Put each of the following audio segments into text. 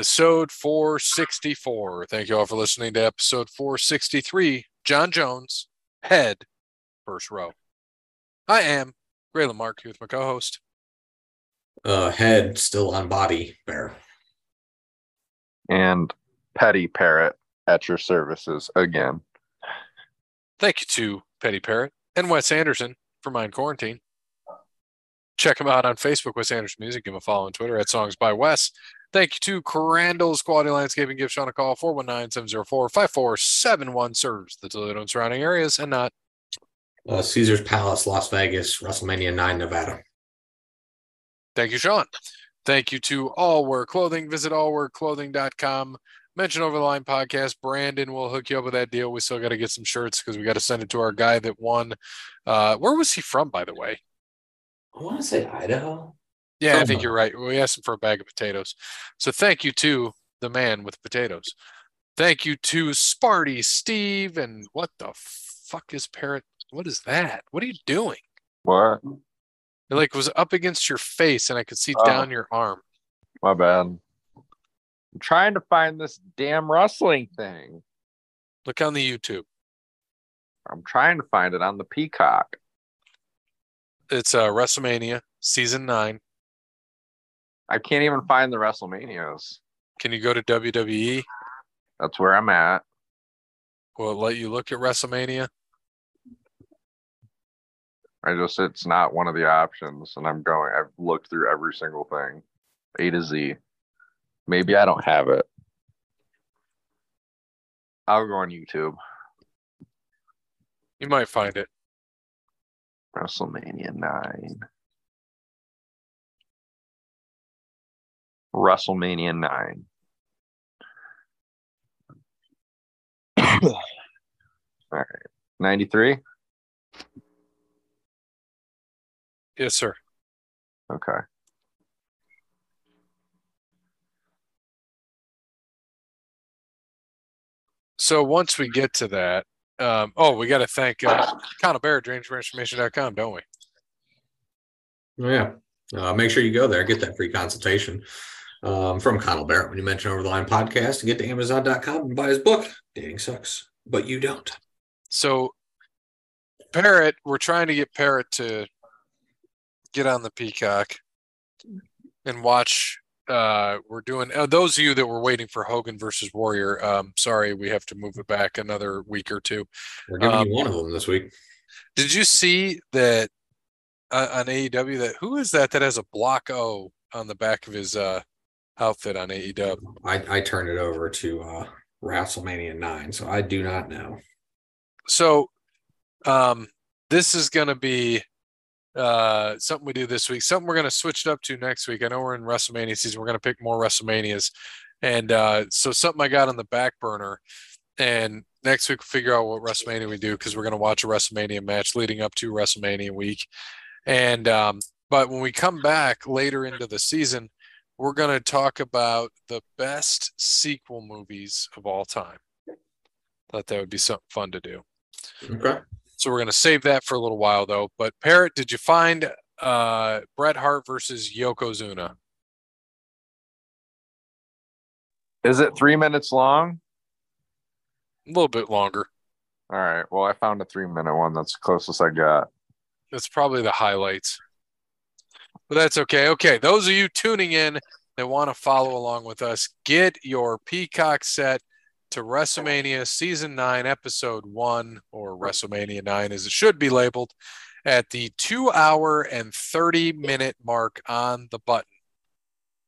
episode 464. Thank you all for listening to episode 463. John Jones, head, first row. I am Graylin Mark here with my co host. Uh, head still on body, Bear. And Petty Parrot at your services again. Thank you to Petty Parrot and Wes Anderson for Mind Quarantine. Check him out on Facebook, Wes Anderson Music. Give him a follow on Twitter at Songs by Wes. Thank you to Crandall's Quality Landscaping. Give Sean a call, 419-704-5471. Serves the Toledo and surrounding areas and not. Uh, Caesar's Palace, Las Vegas, WrestleMania 9, Nevada. Thank you, Sean. Thank you to All Wear Clothing. Visit allwearclothing.com. Mention Over the Line podcast. Brandon will hook you up with that deal. We still got to get some shirts because we got to send it to our guy that won. Uh, where was he from, by the way? I want to say Idaho. Yeah, I think you're right. We asked him for a bag of potatoes. So thank you to the man with potatoes. Thank you to Sparty Steve. And what the fuck is Parrot? What is that? What are you doing? What? It like was up against your face and I could see Oh. down your arm. My bad. I'm trying to find this damn wrestling thing. Look on the YouTube. I'm trying to find it on the Peacock. It's uh WrestleMania season nine. I can't even find the WrestleManias. Can you go to WWE? That's where I'm at. Will it let you look at WrestleMania? I just it's not one of the options, and I'm going. I've looked through every single thing, A to Z. Maybe I don't have it. I'll go on YouTube. You might find it. WrestleMania nine. WrestleMania nine. All right, ninety three. Yes, sir. Okay. So once we get to that, um, oh, we got to thank uh, Connell Barrett, DatingTransformation.com, don't we? Oh, yeah. Uh, make sure you go there, get that free consultation um, from Connell Barrett when you mention Over the Line podcast and get to Amazon.com and buy his book, Dating Sucks, But You Don't. So Parrot, we're trying to get Parrot to get on the Peacock and watch. Uh, we're doing uh, those of you that were waiting for Hogan versus Warrior. Um, sorry, we have to move it back another week or two. We're giving Um, you one of them this week. Did you see that uh, on AEW? That who is that that has a block O on the back of his uh, outfit on AEW? I, I turned it over to uh, WrestleMania 9, so I do not know. so um this is going to be uh something we do this week something we're going to switch it up to next week i know we're in wrestlemania season we're going to pick more wrestlemanias and uh so something i got on the back burner and next week we'll figure out what wrestlemania we do because we're going to watch a wrestlemania match leading up to wrestlemania week and um but when we come back later into the season we're going to talk about the best sequel movies of all time thought that would be something fun to do Okay. so we're going to save that for a little while, though. But Parrot, did you find uh, Bret Hart versus Yokozuna? Is it three minutes long? A little bit longer. All right. Well, I found a three minute one. That's the closest I got. That's probably the highlights. But that's okay. Okay, those of you tuning in that want to follow along with us, get your Peacock set to WrestleMania Season 9, Episode 1, or WrestleMania 9 as it should be labeled, at the two hour and 30 minute mark on the button.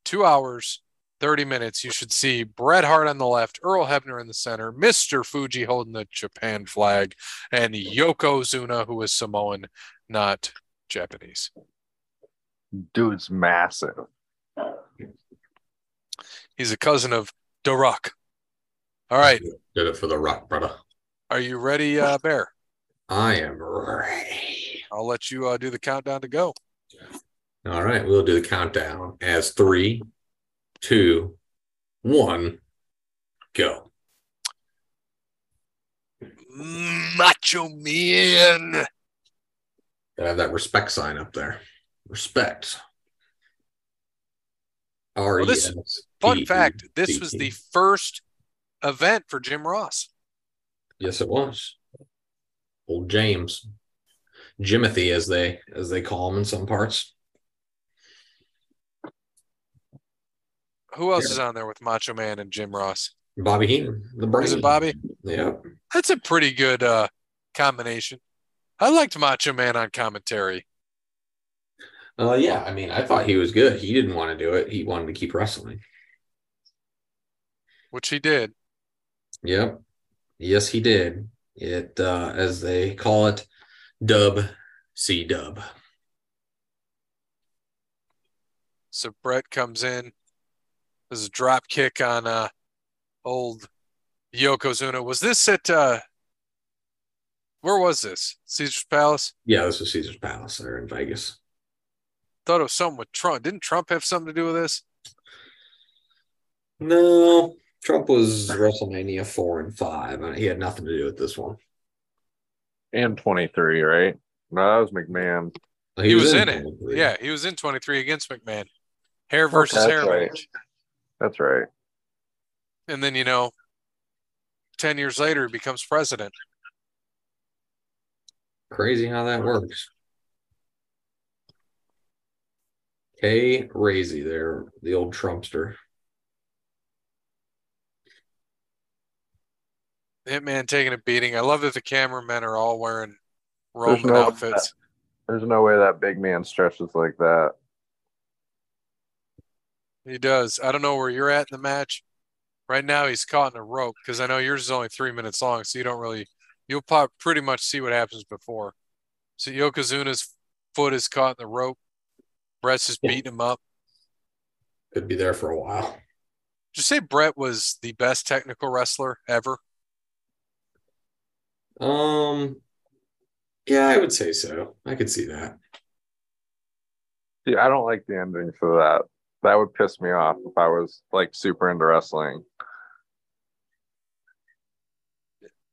Two hours, 30 minutes. You should see Bret Hart on the left, Earl Hebner in the center, Mr. Fuji holding the Japan flag, and Yokozuna, who is Samoan, not Japanese. Dude's massive. He's a cousin of The Rock. All right. Did it for the rock, brother. Are you ready, uh, Bear? I am ready. I'll let you uh, do the countdown to go. All right, we'll do the countdown as three, two, one, go. Macho Man. Gotta have that respect sign up there. Respect. E this- Fun fact: This was the first event for Jim Ross. Yes, it was. Old James, Jimothy, as they as they call him in some parts. Who else Yeah. is on there with Macho Man and Jim Ross? Bobby Heenan, the brain. Is it Bobby? Yeah. That's a pretty good uh, combination. I liked Macho Man on commentary. Uh, yeah. I mean, I thought he was good. He didn't want to do it. He wanted to keep wrestling. which he did. Yep. Yes, he did. It uh, as they call it, dub C dub. So Bret comes in. There's a drop kick on uh, old Yokozuna. Was this at uh, where was this? Caesar's Palace? Yeah, this was Caesar's Palace there in Vegas. Thought it was something with Trump. Didn't Trump have something to do with this? No, Trump was WrestleMania four and five, and he had nothing to do with this one. And 23, right? No, that was McMahon. He, was, in, it. Yeah, he was in 23 against McMahon. Hair versus that's hair right. match. That's right. And then, you know, 10 years later, he becomes president. Crazy how that works. Kay Razy there, the old Trumpster. Hitman taking a beating. I love that the cameramen are all wearing There's Roman no- outfits. There's no way that big man stretches like that. He does. I don't know where you're at in the match. Right now, he's caught in a rope because I know yours is only three minutes long, so you don't really, you'll pop pretty much see what happens before. So Yokozuna's foot is caught in the rope. Bret's just Yeah. beating him up. Could be there for a while. Did you say Bret was the best technical wrestler ever? Um, yeah, I would say so. I could see that. Yeah, I don't like the ending for that. That would piss me off if I was like super into wrestling.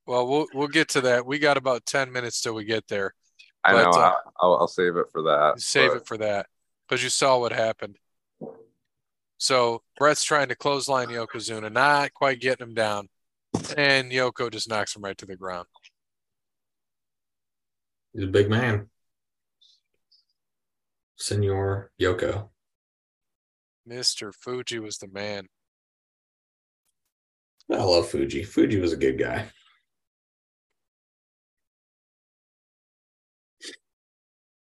Well, we'll we'll get to that. We got about ten minutes till we get there. I But, know. uh, I, I'll, I'll save it for that. Save but it for that because you saw what happened. So Bret's trying to clothesline Yokozuna, not quite getting him down, and Yoko just knocks him right to the ground. He's a big man. Senor Yoko. Mr. Fuji was the man. I love Fuji. Fuji was a good guy.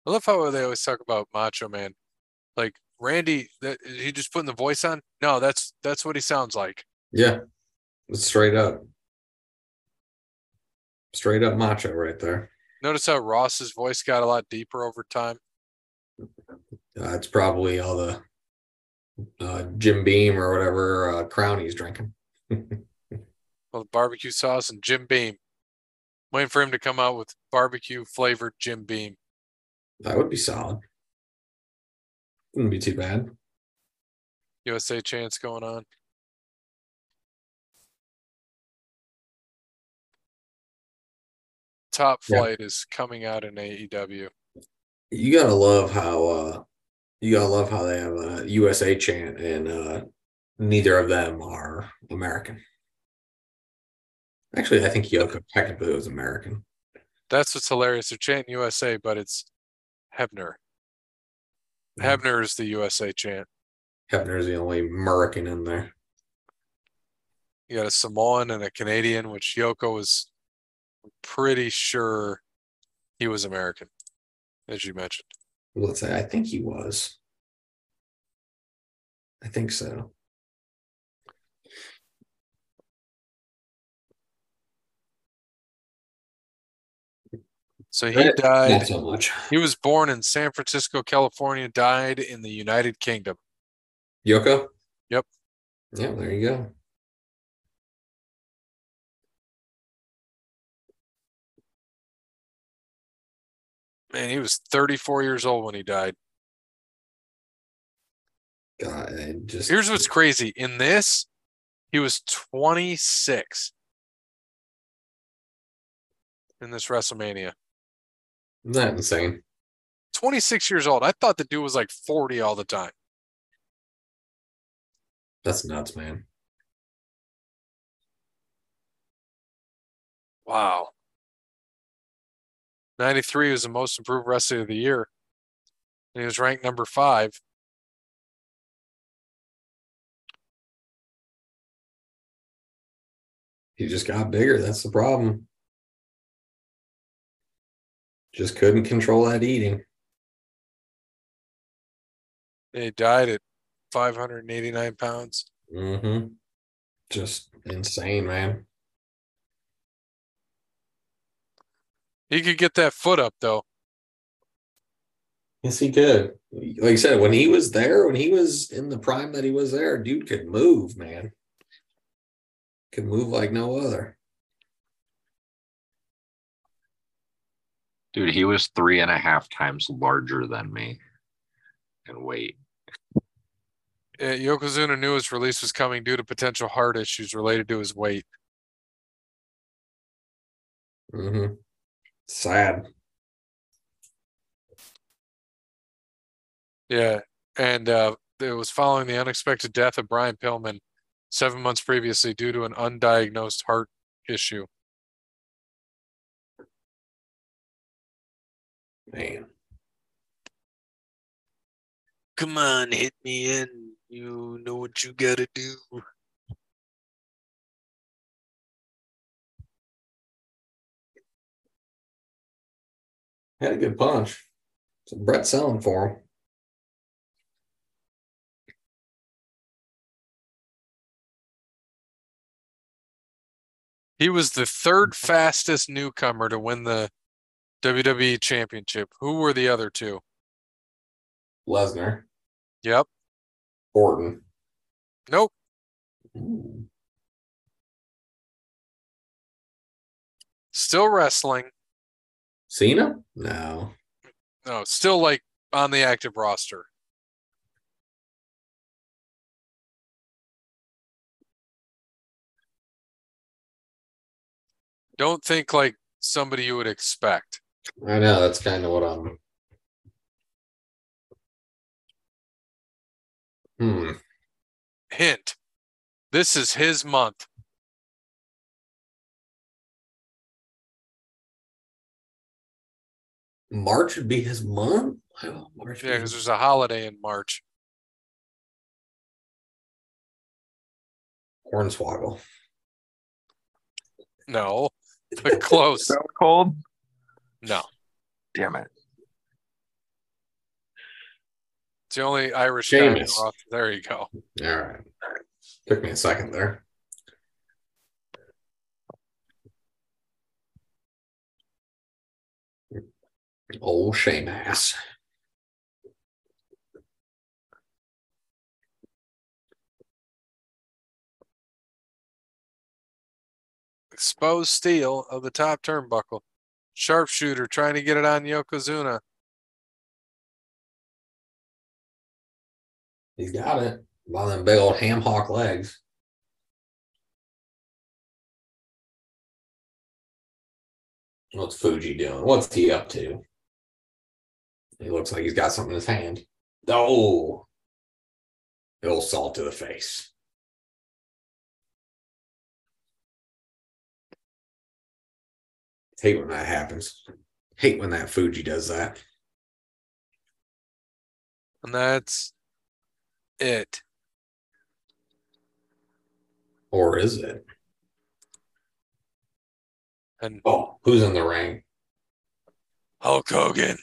I love how they always talk about Macho Man. Like Randy, that is he just putting the voice on? No, that's that's what he sounds like. Yeah. It's straight up. Straight up macho right there. Notice how Ross's voice got a lot deeper over time. Uh, probably all the uh, Jim Beam or whatever uh, crown he's drinking. Well, the barbecue sauce and Jim Beam. Waiting for him to come out with barbecue flavored Jim Beam. That would be solid. Wouldn't be too bad. USA chance going on. Top Yeah. Flight is coming out in AEW. You gotta love how uh, you gotta love how they have a USA chant and uh, neither of them are American. Actually, I think Yoko technically was American. That's what's hilarious. They're chanting USA, but it's Hebner. Hebner is the USA chant. Hebner's the only American in there. You got a Samoan and a Canadian, which Yoko was pretty sure he was American, as you mentioned. Let's say I think he was. I think so. So he Not died. so much. He was born in San Francisco, California, died in the United Kingdom. Yoko? Yep. Yeah, there you go. Man, he was 34 years old when he died. God, I just Here's what's crazy. In this, he was 26 in this WrestleMania. Isn't that insane? 26 years old. I thought the dude was like 40 all the time. That's nuts, man. Wow. 93 was the most improved wrestler of the year. And he was ranked number five. He just got bigger. That's the problem. Just couldn't control that eating. He died at 589 pounds. Mm-hmm. Just insane, man. He could get that foot up though. Yes, he could. Like I said, when he was there, when he was in the prime that he was there, dude could move, man. Could move like no other. Dude, he was three and a half times larger than me in weight. Uh, Yokozuna knew his release was coming due to potential heart issues related to his weight. Mm-hmm. Sad. Yeah, and uh, it was following the unexpected death of Brian Pillman seven months previously due to an undiagnosed heart issue. Man. Come on, hit me in. You know what you gotta do. Had a good punch. So Bret selling for him. He was the third fastest newcomer to win the WWE Championship. Who were the other two? Lesnar, Yep. Orton. Nope. Ooh. Still wrestling. Cena? No. No, still like on the active roster. Don't think like somebody you would expect. I know that's kind of what I'm. Hmm. Hint. This is his month. March would be his month. March. Yeah, because there's a holiday in March. Hornswoggle. No, but close. Cold? No, Damn it. it's the only Irish guy. in the Sheamus. roster. There you go. All right. Took me a second there. Old shame ass. Exposed steel of the top turnbuckle. Sharpshooter trying to get it on Yokozuna. He's got it. By them big old ham hock legs. What's Fuji doing? What's he up to? He looks like he's got something in his hand. Oh, little salt to the face. Hate when that happens. Hate when that Fuji does that. And that's it. Or is it? And Oh, who's in the ring? Hulk Hogan.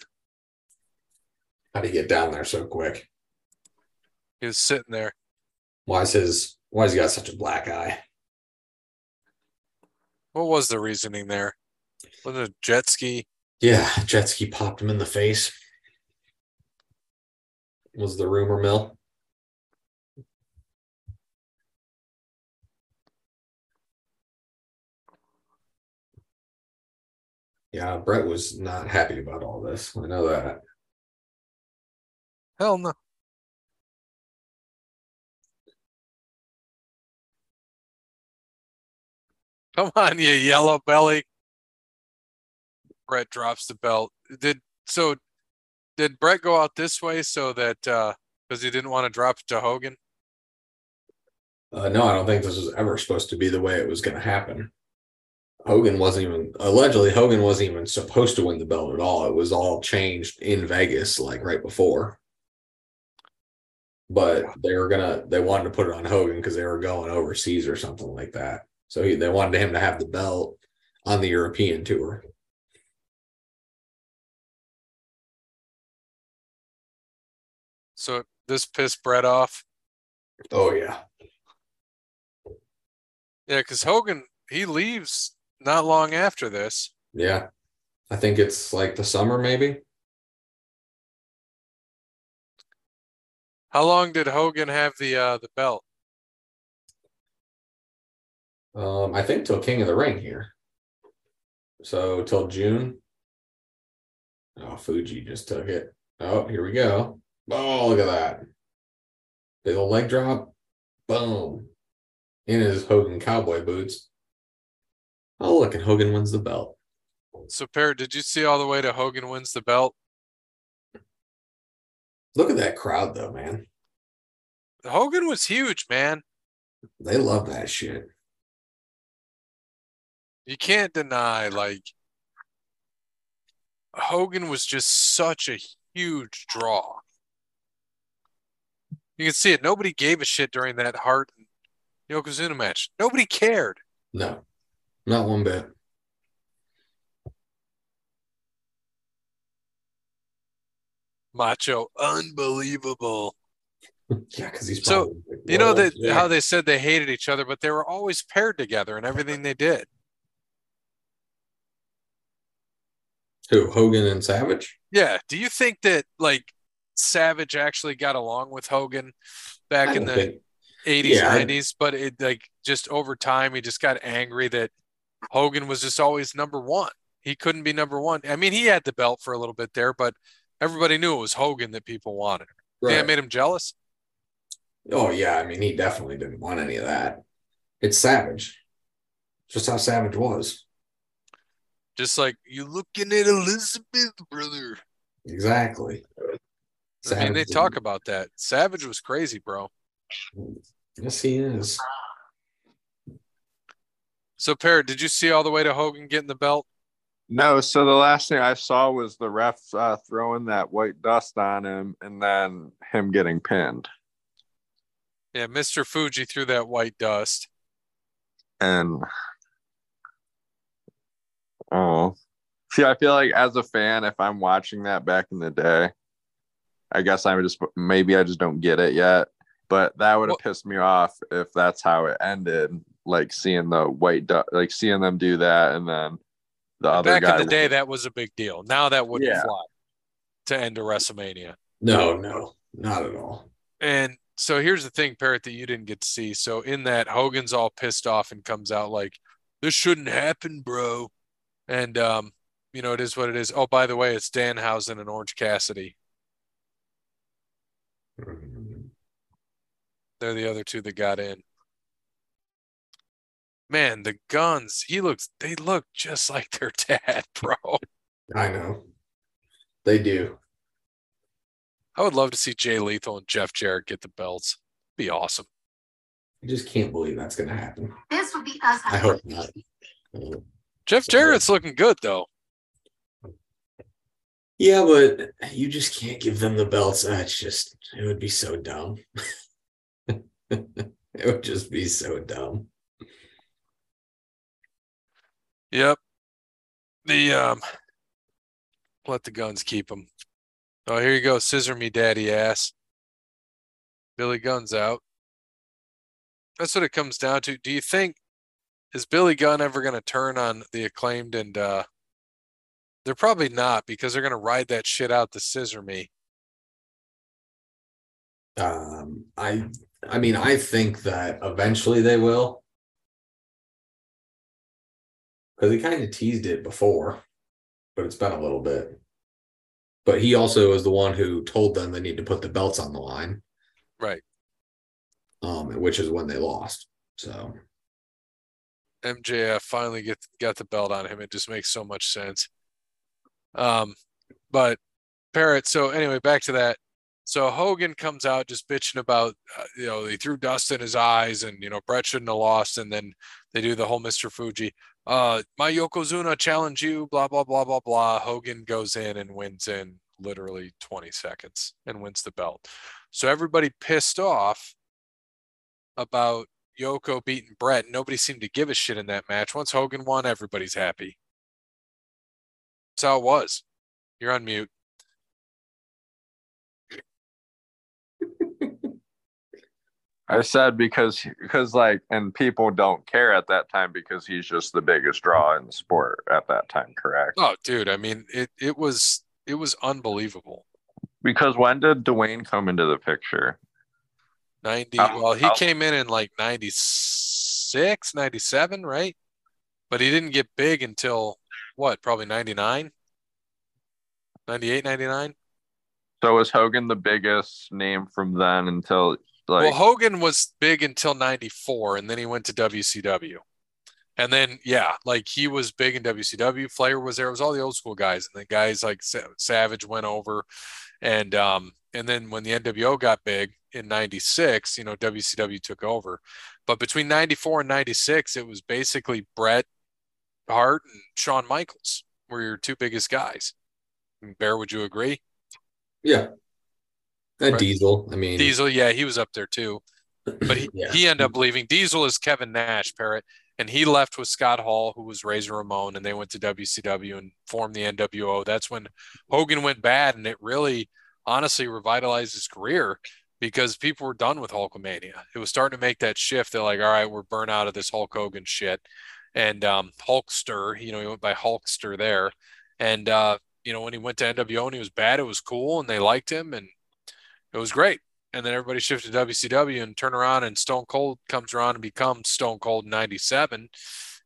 How'd he get down there so quick? He was sitting there. Why's his why's he got such a black eye? What was the reasoning there? It a jet ski? Yeah, jet ski popped him in the face. Was the rumor mill? Yeah, Bret was not happy about all this. I know that. Hell no. Come on, you yellow belly. Bret drops the belt. Did so did Bret go out this way so that uh because he didn't want to drop it to Hogan? Uh, no, I don't think this was ever supposed to be the way it was going to happen. Hogan wasn't even allegedly Hogan wasn't even supposed to win the belt at all. It was all changed in Vegas, like right before. But they were gonna they wanted to put it on Hogan because they were going overseas or something like that. So he, they wanted him to have the belt on the European tour. So this pissed Bret off. Oh yeah, Yeah, because Hogan he leaves not long after this. yeah. I think it's like the summer maybe. How long did Hogan have the uh the belt? Um, I think till King of the Ring here. So till June. Oh, Fuji just took it. Oh, here we go. Oh, look at that. Big old leg drop. Boom. In his Hogan cowboy boots. Oh, look, and Hogan wins the belt. So Parrot, did you see all the way to Hogan wins the belt? Look at that crowd, though, man. Hogan was huge, man. They love that shit. You can't deny like Hogan was just such a huge draw. You can see it. Nobody gave a shit during that Hart and Yokozuna match. Nobody cared. No, not one bit. Macho, unbelievable. Yeah, because he's So, like, You know that yeah." how they said they hated each other, but they were always paired together in everything they did. who Hogan and Savage? Yeah. Do you think that like Savage actually got along with Hogan back in the think- 80s, Yeah, 90s, but it like just over time he just got angry that Hogan was just always number one. He couldn't be number one. I mean, he had the belt for a little bit there, but everybody knew it was Hogan that people wanted. Yeah, it made him jealous. Oh yeah, I mean he definitely didn't want any of that. It's Savage. Just how Savage was. Just like you looking at Elizabeth, brother. Exactly. I mean, they talk about that. Savage was crazy, bro. Yes, he is. So, Parrot, did you see all the way to Hogan getting the belt? No, so the last thing I saw was the ref uh, throwing that white dust on him and then him getting pinned. Yeah, Mr. Fuji threw that white dust. And oh, see, I feel like as a fan, if I'm watching that back in the day, I guess I'm just maybe I just don't get it yet. But that would have Well- pissed me off if that's how it ended. Like seeing the white, du- like seeing them do that, and then the other Back guy. in the day, that was a big deal. Now that wouldn't Yeah. fly to end a WrestleMania. No, no, not at all. And so here's the thing, Parrot, that you didn't get to see. So in that, Hogan's all pissed off and comes out like, "This shouldn't happen, bro." And um, you know, it is what it is. Oh, by the way, it's Danhausen and Orange Cassidy. Mm-hmm. They're the other two that got in. Man, the Gunns, he looks, they look just like their dad, bro. I know. They do. I would love to see Jay Lethal and Jeff Jarrett get the belts. Be awesome. I just can't believe that's gonna happen. This would be us. I hope not. Jeff Jarrett's looking good though. Yeah, but you just can't give them the belts. That's just it would be so dumb. it would just be so dumb. Yep. The um let the Gunns keep them. Oh, here you go. Scissor me daddy ass. Billy Gunn's out. That's what it comes down to. Do you think is Billy Gunn ever going to turn on the acclaimed and uh they're probably not because they're going to ride that shit out to scissor me. Um, I I mean, I think that eventually they will. Because he kind of teased it before, but it's been a little bit. But he also is the one who told them they need to put the belts on the line, Right. um, which is when they lost. So MJF finally get got the belt on him. It just makes so much sense. Um, but Parrot. So anyway, back to that. So Hogan comes out just bitching about, uh, you know, he threw dust in his eyes and, you know, Bret shouldn't have lost. And then they do the whole Mr. Fuji, uh, my Yokozuna challenge you, blah, blah, blah, blah, blah. Hogan goes in and wins in literally 20 seconds and wins the belt. So everybody pissed off about Yoko beating Bret. Nobody seemed to give a shit in that match. Once Hogan won, everybody's happy. That's how it was. You're on mute. I said because because like and people don't care at that time because he's just the biggest draw in the sport at that time, correct? Oh, dude, I mean it it was it was unbelievable. Because when did Dwayne come into the picture? 90 How- well, he how- came in in like 96, 97, right? But he didn't get big until what, probably 99? 98, 99? So was Hogan the biggest name from then until like well, Hogan was big until 94 and then he went to WCW. And then yeah, like he was big in WCW, Flair was there, it was all the old school guys and the guys like Savage went over and um and then when the NWO got big in 96, you know, WCW took over. But between 94 and 96, it was basically Bret Hart and Shawn Michaels were your two biggest guys. Bear, would you agree? Yeah. And Right. Diesel. I mean, Diesel, yeah, he was up there too. But he, Yeah. he ended up leaving. Diesel is Kevin Nash, Parrot, and he left with Scott Hall, who was Razor Ramon, and they went to WCW and formed the NWO. That's when Hogan went bad, and it really, honestly, revitalized his career because people were done with Hulkamania. It was starting to make that shift. They're like, all right, we're burnt out of this Hulk Hogan shit, and um, Hulkster, you know, he went by Hulkster there, and uh, you know, when he went to NWO and he was bad, it was cool, and they liked him, and it was great and then everybody shifted to WCW and turn around and Stone Cold comes around and becomes Stone Cold 97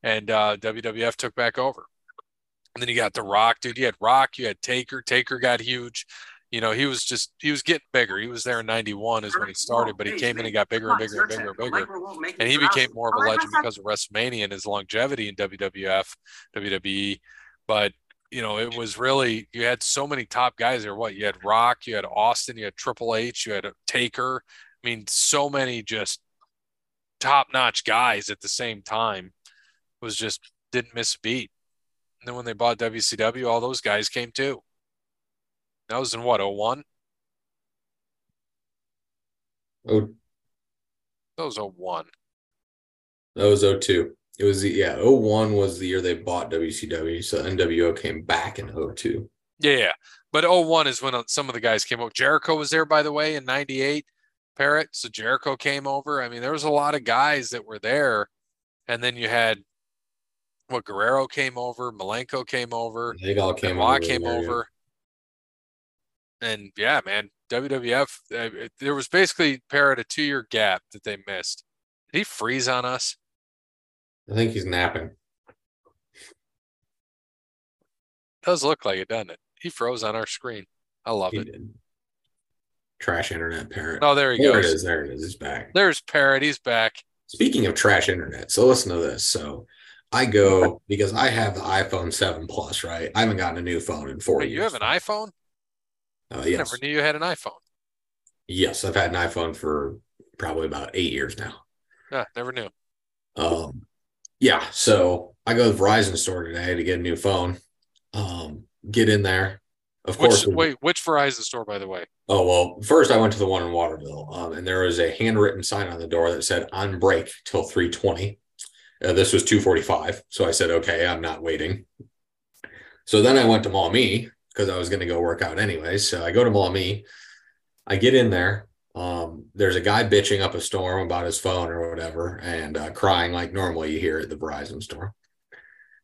and uh, WWF took back over. And then you got The Rock, dude. You had Rock, you had Taker. Taker got huge. You know, he was just, he was getting bigger. He was there in 91 is when he started, but he came in and got bigger and bigger and bigger and bigger. And he became more of a legend because of WrestleMania and his longevity in WWF, WWE. But you know, it was really you had so many top guys there. What you had Rock, you had Austin, you had Triple H, you had Taker. I mean, so many just top notch guys at the same time. Was just didn't miss a beat. And then when they bought WCW, all those guys came too. That was in what, 01? Oh, That was 01. that was 02. It was the, yeah, 01 was the year they bought WCW. So NWO came back in 02. Yeah, yeah. But 01 is when uh, some of the guys came over. Jericho was there, by the way, in 98, Parrot. So Jericho came over. I mean, there was a lot of guys that were there. And then you had what Guerrero came over, Malenko came over, They all came Benoit over came over. And yeah, man, WWF, uh, there was basically Parrot a two year gap that they missed. Did he freeze on us? I think he's napping. Does look like it, doesn't it? He froze on our screen. I love He it. did. Trash internet parrot. Oh, there he there it goes. is. There it is. He's back. There's Parrot. He's back. Speaking of trash internet, so listen to this. So I go because I have the iPhone 7 Plus, right? I haven't gotten a new phone in four Wait, years. you have an iPhone? Uh, I never knew you had an iPhone. Yes, I've had an iPhone for probably about eight years now. Yeah, never knew. Um, yeah, so I go to the Verizon store today to get a new phone. Um, get in there. Of Which course. wait, which Verizon store, by the way? Oh well, first I went to the one in Waterville, um, and there was a handwritten sign on the door that said "on break till 3:20." Uh, this was 2:45, so I said, "Okay, I'm not waiting." So then I went to Maumee because I was going to go work out anyway. So I go to Maumee. I get in there. Um, there's a guy bitching up a storm about his phone or whatever, and uh, crying like normally you hear at the Verizon store.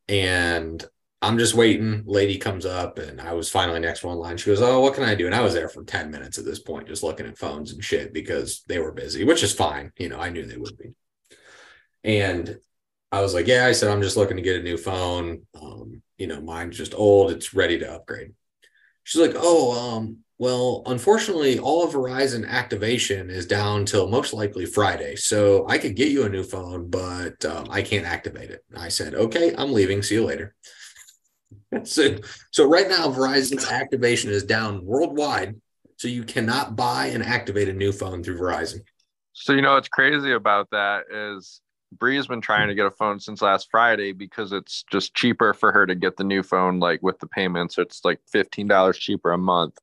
And I'm just waiting. Lady comes up, and I was finally next one in line. She goes, "Oh, what can I do?" And I was there for ten minutes at this point, just looking at phones and shit because they were busy, which is fine. You know, I knew they would be. And I was like, "Yeah," I said, "I'm just looking to get a new phone. Um, you know, mine's just old. It's ready to upgrade." She's like, "Oh, um, well, unfortunately, all of Verizon activation is down till most likely Friday. So I could get you a new phone, but um, I can't activate it." I said, "Okay, I'm leaving. See you later." so, so right now, Verizon's activation is down worldwide So you cannot buy and activate a new phone through Verizon. So you know what's crazy about that is Bree's been trying to get a phone since last Friday because it's just cheaper for her to get the new phone, like with the payments. It's like fifteen dollars cheaper a month.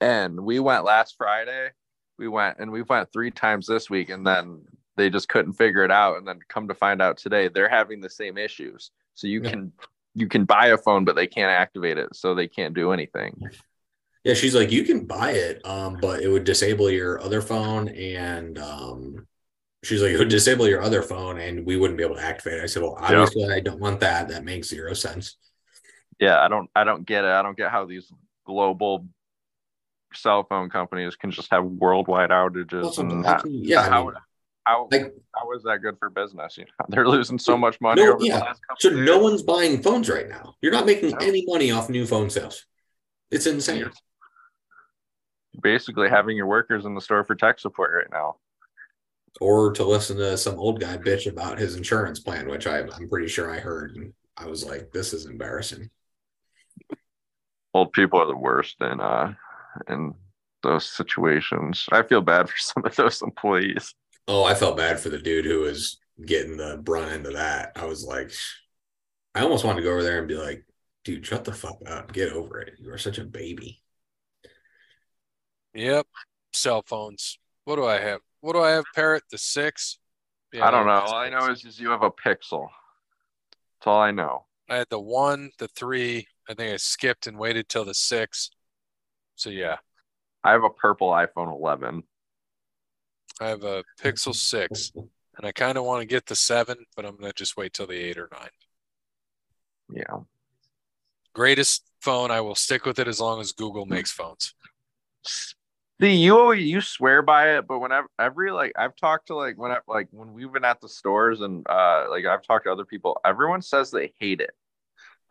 And we went last Friday. We went and we went three times this week, and then they just couldn't figure it out. And then come to find out today, they're having the same issues. So you Yeah. can you can buy a phone, but they can't activate it, so they can't do anything. Yeah, she's like, you can buy it, um, but it would disable your other phone, and um, she's like, would disable your other phone, and we wouldn't be able to activate it. I said, well, Yeah. obviously, I don't want that. That makes zero sense. Yeah, I don't I don't get it. I don't get how these global cell phone companies can just have worldwide outages Also, and I yeah, I how, mean, how, like- how is that good for business? You know, they're losing so much money No, over yeah. the last so no one's buying phones right now. You're not making No. any money off new phone sales. It's insane. basically having your workers in the store for tech support right now. Or to listen to some old guy bitch about his insurance plan, which I, I'm pretty sure I heard, and I was like, this is embarrassing. Old people are the worst in uh in those situations. I feel bad for some of those employees. Oh, I felt bad for the dude who was getting the brunt end of that. I was like, I almost wanted to go over there and be like, dude, shut the fuck up. Get over it. You are such a baby. Yep. Cell phones. What do I have? What do I have? Parrot the six. Yeah, I don't know. All I know is, is you have a pixel. That's all I know. I had the one, the three. I think I skipped and waited till the six. So yeah, I have a purple iPhone 11. I have a Pixel six, and I kind of want to get the seven, but I'm gonna just wait till the eight or nine. Yeah. Greatest phone. I will stick with it as long as Google makes phones. See, you always you swear by it, but whenever every like I've talked to like when I like when we've been at the stores and uh like I've talked to other people, everyone says they hate it.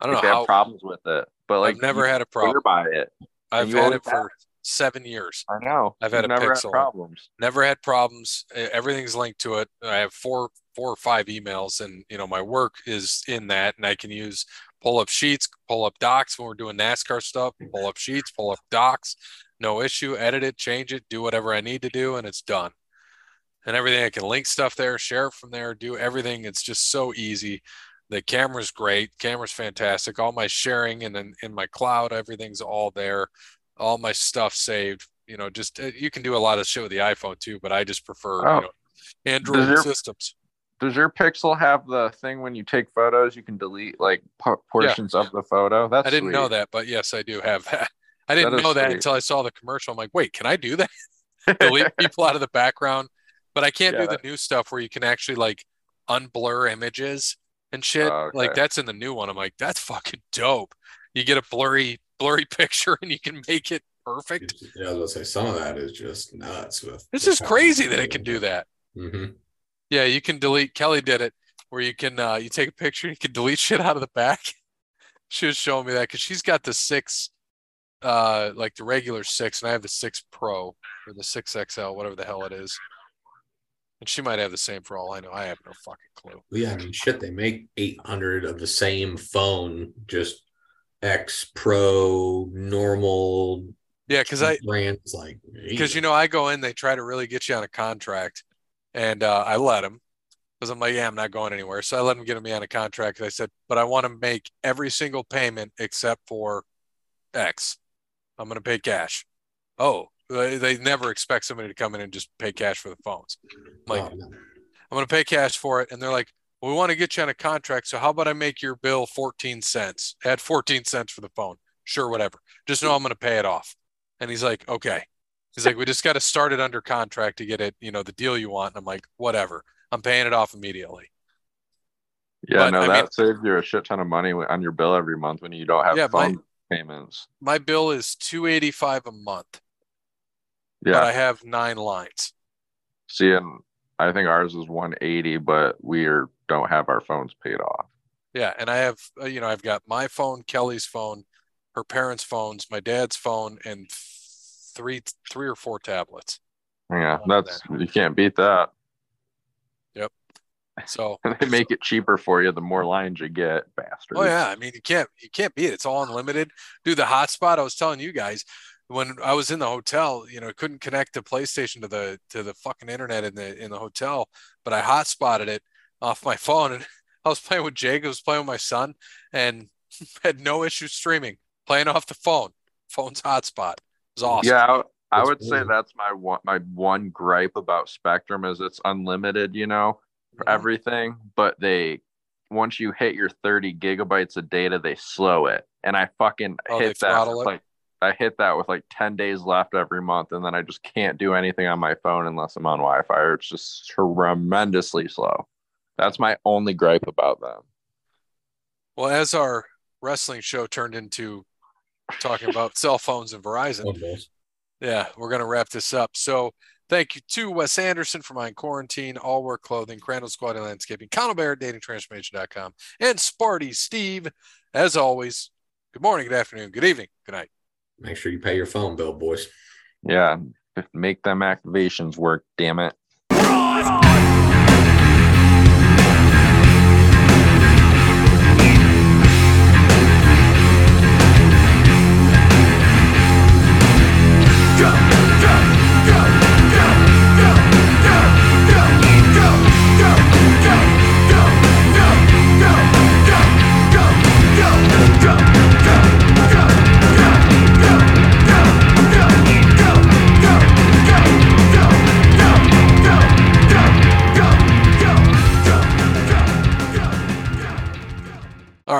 I don't Like, know they how. have problems with it. But like I've never had a problem. by it. I've had it for seven years. I know. I've had You've a never Pixel. had problems. never had problems everything's linked to it i have four four or five emails and you know my work is in that and i can use pull up sheets pull up docs when we're doing nascar stuff pull up sheets pull up docs no issue edit it change it do whatever i need to do and it's done. And everything i can link stuff there share it from there do everything. It's just so easy. The camera's great camera's fantastic. All my sharing and then in my cloud everything's all there. All my stuff saved you know just uh, you can do a lot of shit with the iphone too but i just prefer Oh. you know android your- systems. Does your Pixel have the thing when you take photos you can delete like por- portions of the photo? That's i didn't know that but yes i do have that i didn't That is know that sweet. until i saw the commercial. I'm like wait can i do that? Delete people out of the background. But i can't Yeah, do the new stuff where you can actually like unblur images and shit. Oh, like that's in the new one. I'm like that's fucking dope. You get a blurry blurry picture and you can make it perfect. Yeah, I was gonna say some of that is just nuts. With it's just crazy that it can do that. Hmm Yeah, you can delete. Kelly did it where you can uh, you take a picture, you can delete shit out of the back. She was showing me that because she's got the six, uh, like the regular six, and I have the six Pro or the six XL, whatever the hell it is. And she might have the same for all I know. I have no fucking clue. Yeah, I mean, shit, they make 800 of the same phone, just X Pro, normal Yeah, because I brands like because you know I go in, they try to really get you on a contract, and uh, I let them because I'm like, yeah, I'm not going anywhere. So I let them get me on a contract. I said, but I want to make every single payment except for X. I'm going to pay cash. Oh, they, they never expect somebody to come in and just pay cash for the phones. I'm like, Oh, no. I'm going to pay cash for it, and they're like, well, we want to get you on a contract. So how about I make your bill 14 cents? Add 14 cents for the phone. Sure, whatever. Just know I'm going to pay it off. And he's like, okay. He's like, we just got to start it under contract to get it, you know, the deal you want. And I'm like, whatever. I'm paying it off immediately. Yeah, But, no, I that mean- saves you a shit ton of money on your bill every month when you don't have Yeah, my- phone payments. My bill is 285 a month, but Yeah. I have nine lines. See, and I think ours is 180, but we are, don't have our phones paid off. Yeah, and I have, uh, you know, I've got my phone, Kelly's phone, her parents' phones, my dad's phone, and three, three or four tablets. Yeah, that's you can't beat that. So, they make it cheaper for you the more lines you get, bastards. oh yeah, I mean, you can't, you can't beat it. It's all unlimited. Dude, the hotspot. I was telling you guys, when I was in the hotel, you know, couldn't connect the PlayStation to the to the fucking internet in the in the hotel, but I hotspotted it off my phone and I was playing with Jake, I was playing with my son, and had no issue streaming, playing off the phone. Phone's hotspot. It was awesome. Yeah, I, I That's would say that's my one my one gripe about Spectrum is it's unlimited, you know, for everything, but they once you hit your 30 gigabytes of data, they slow it. And I fucking Oh, hit that with like I hit that with like 10 days left every month, and then I just can't do anything on my phone unless I'm on Wi-Fi, or it's just tremendously slow. That's my only gripe about them. Well, as our wrestling show turned into talking about cell phones and Verizon, oh, Yeah, we're going to wrap this up. So thank you to Wes Anderson for my quarantine, all work clothing, Crandall Squad and Landscaping, Connell Barrett, datingtransformation.com, and Sparty Steve. As always, good morning, good afternoon, good evening, good night. Make sure you pay your phone bill, boys. Yeah, make them activations work. Damn it.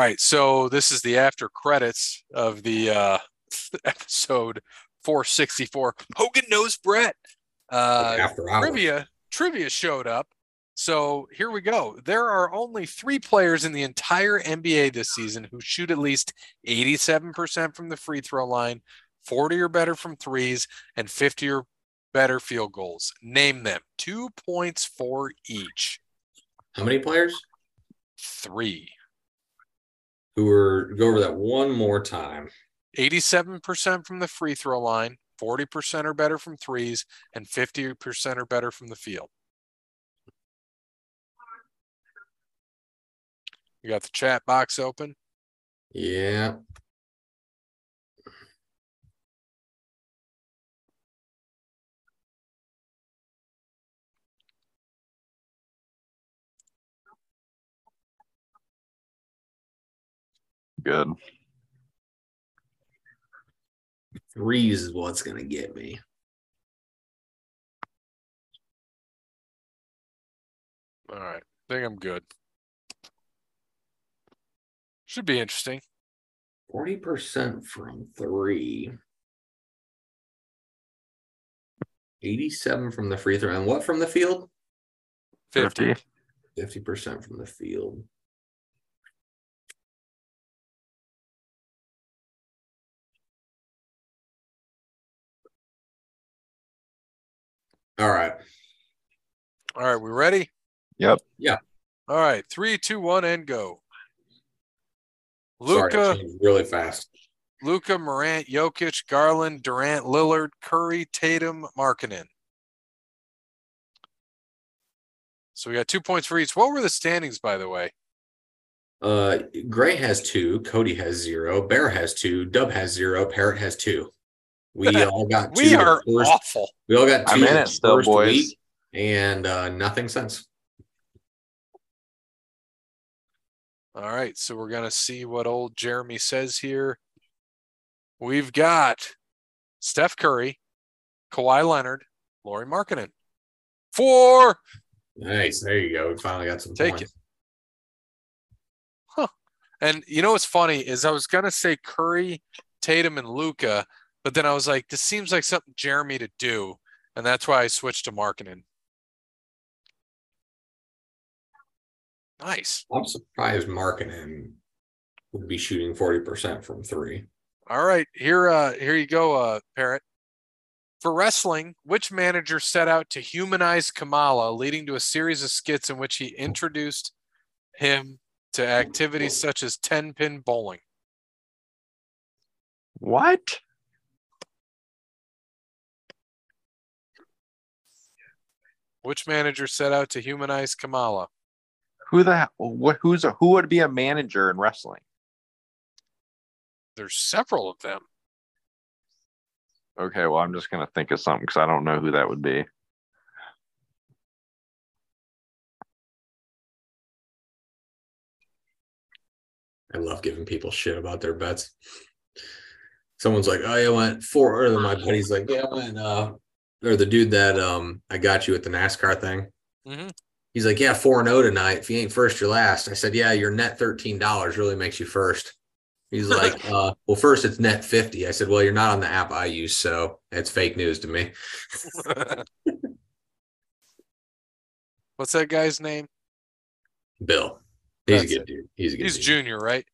Right, so this is the after credits of the uh, episode 464. Hogan knows Bret. Uh, trivia trivia showed up. So here we go. There are only three players in the entire NBA this season who shoot at least 87% from the free throw line, 40 or better from threes, and 50 or better field goals. Name them. Two points for each. How many players? Three. Who were go over that one more time? 87% from the free throw line, 40% or better from threes, and 50% or better from the field. You got the chat box open. Yeah. Good. Threes is what's gonna get me. All right. I think I'm good. Should be interesting. Forty percent from three. Eighty-seven from the free throw, and what from the field? 50. 50. Fifty percent from the field. All right. All right. We ready? Yep. Yeah. All right. Three, two, one, and go. Luka, really fast. Luka, Morant, Jokic, Garland, Durant, Lillard, Curry, Tatum, Markkanen. So we got two points for each. What were the standings, by the way? Uh, Gray has two, Cody has zero, Bear has two, Dub has zero, Parrot has two. We all got two. We are first- awful. We all got 2 I'm in the it still, first boys. week, and uh, nothing since. All right, so we're gonna see what old Jeremy says here. We've got Steph Curry, Kawhi Leonard, Lauri Markkanen. Four. Nice. There you go. We finally got some Take points. And you know what's funny is I was gonna say Curry, Tatum, and Luka, but then I was like, this seems like something Jeremy to do, and that's why I switched to Markkanen. Nice. I'm surprised Markkanen would be shooting 40% from three. All right, here, uh, here you go, uh, Parrot. For wrestling, which manager set out to humanize Kamala, leading to a series of skits in which he introduced him to activities such as ten pin bowling? What? Which manager set out to humanize Kamala? Who the hell? What? Who's a who would be a manager in wrestling? There's several of them. Okay, well, I'm just gonna think of something because I don't know who that would be. I love giving people shit about their bets. Someone's like, "Oh, yeah, I went four," or my buddy's like, "Yeah, I went." Uh, or the dude that um I got you at the NASCAR thing. Mhm. He's like, "Yeah, four and zero tonight. If you ain't first, you're last." I said, "Yeah, your net thirteen dollars really makes you first. He's like, uh, "Well, first it's net 50 I said, "Well, you're not on the app I use, so it's fake news to me." What's that guy's name? Bill, he's That's a good dude. He's a good. He's dude. junior, right?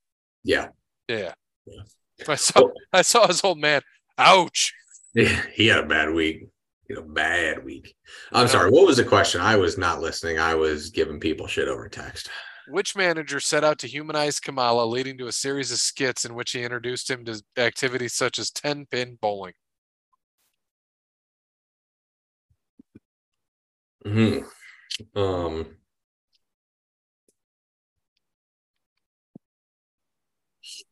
Yeah, Yeah. Yeah. I saw I saw his old man. Ouch. Yeah, he had a bad week. Had a bad week. I'm sorry. What was the question? I was not listening. I was giving people shit over text. Which manager set out to humanize Kamala, leading to a series of skits in which he introduced him to activities such as 10 pin bowling? hmm Um,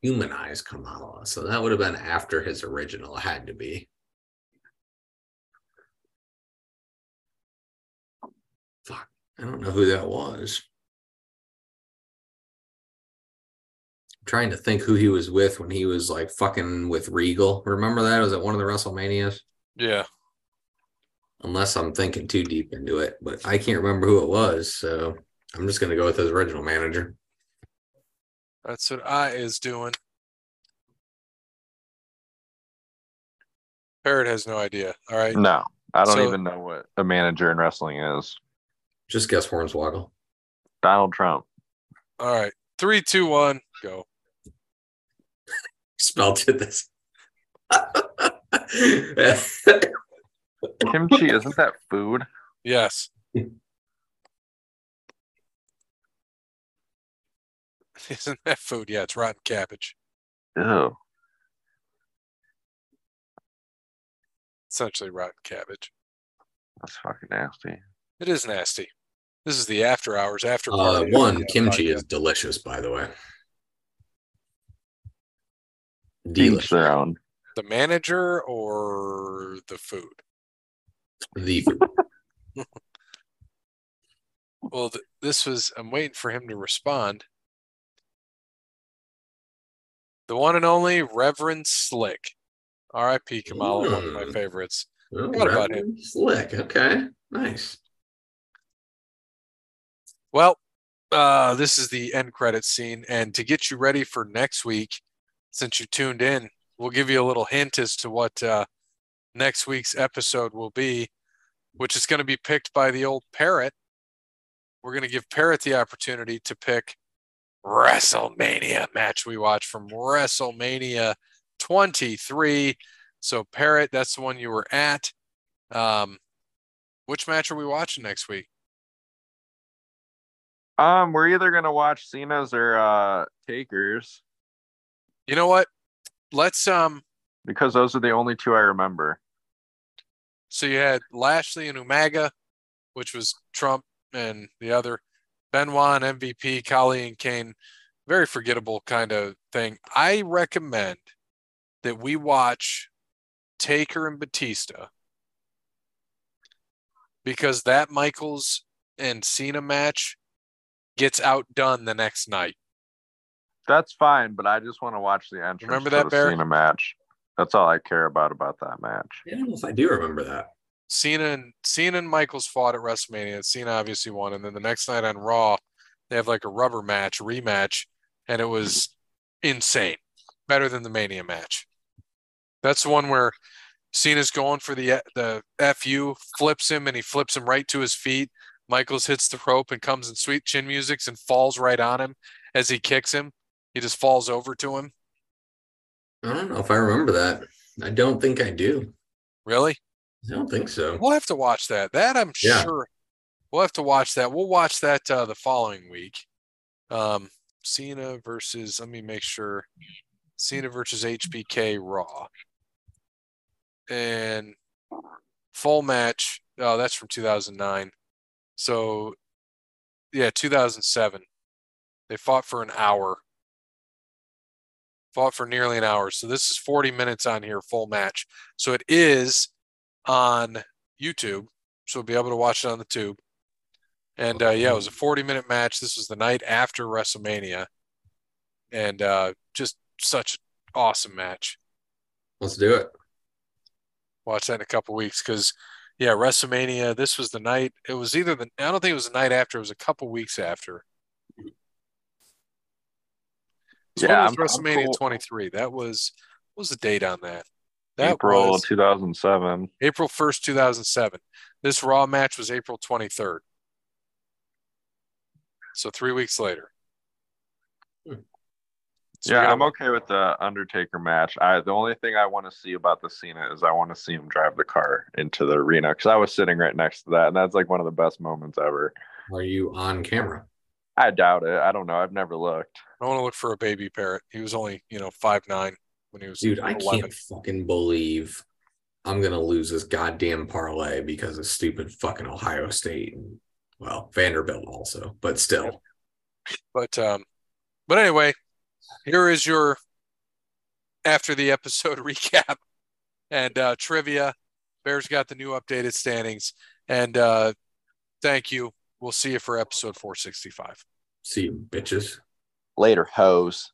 humanize Kamala. So that would have been after his original. It had to be. I don't know who that was. I'm trying to think who he was with when he was like fucking with Regal. Remember that? Was it one of the WrestleManias? Yeah. unless I'm thinking too deep into it, but I can't remember who it was. So I'm just going to go with his original manager. That's what I is doing. Parrot has no idea. All right. No, I don't So- even know what a manager in wrestling is. Just guess Hornswoggle. Donald Trump. All right. Three, two, one, go. Spelled it this. Kimchi, isn't that food? Yes. Isn't that food? Yeah, it's rotten cabbage. Ew. Essentially rotten cabbage. That's fucking nasty. It is nasty. This is the after hours, after uh, one kimchi podcast. is delicious, by the way. Delicious. the manager or the food. The food. Well, th- this was. I'm waiting for him to respond. The one and only Reverend Slick, R.I.P. Kamala, one of my Mm. favorites. Oh, Forgot about Reverend Slick. Okay. Nice. Well, uh, this is the end credit scene, and to get you ready for next week, since you tuned in, we'll give you a little hint as to what uh, next week's episode will be, which is going to be picked by the old parrot. We're going to give Parrot the opportunity to pick WrestleMania match we watched from WrestleMania 23. So, Parrot, that's the one you were at. Um, which match are we watching next week? Um, we're either gonna watch Cena's or uh Takers You know what? Let's um because those are the only two I remember. so you had Lashley and Umaga, which was Trump and the other Benoit and MVP, Khali and Kane. Very forgettable kind of thing. I recommend that we watch Taker and Batista because that Michaels and Cena match gets outdone the next night. That's fine, but I just want to watch the entrance Remember that, the Bear? Cena match. That's all I care about about that match. I don't know if I do remember that. Cena and Cena and Michaels fought at WrestleMania. Cena obviously won, and then the next night on Raw, they have like a rubber match, rematch, and it was insane. Better than the Mania match. That's the one where Cena's going for the the fu, flips him, and he flips him right to his feet. Michaels hits the rope and comes in sweet chin music and falls right on him as he kicks him. He just falls over to him. I don't know if I remember that. I don't think I do. Really? I don't think so. We'll have to watch that. That I'm Yeah. sure we'll have to watch that. We'll watch that uh, the following week. Um, Cena versus. Let me make sure. Cena versus HBK Raw. And full match. Oh, that's from 2009. So, yeah, 2007. They fought for an hour. fought for nearly an hour. So this is 40 minutes on here, full match. So it is on YouTube. So we'll be able to watch it on the tube. And uh, yeah, it was a 40 minute match. This was the night after WrestleMania. And uh, just such awesome match. Let's do it. Watch that in a couple weeks because yeah, WrestleMania. This was the night. It was either the. I don't think it was the night after. It was a couple weeks after. So Yeah, I'm- WrestleMania cool. 23. That was what was the date on that? That April was 2007. April 1st, 2007. This Raw match was April 23rd. So three weeks later. Yeah, I'm okay with the Undertaker match. I the only thing I want to see about the Cena is I want to see him drive the car into the arena because I was sitting right next to that, and that's like one of the best moments ever. Are you on camera? I doubt it. I don't know. I've never looked. I want to look for a baby parrot. He was only, you know, five nine when he was Dude, I can't fucking believe I'm gonna lose this goddamn parlay because of stupid fucking Ohio State and well Vanderbilt also, but still. But um, but anyway, here is your after the episode recap and uh, trivia. Bears got the new updated standings, and uh, thank you. We'll see you for episode 465. See you bitches. Later, hose.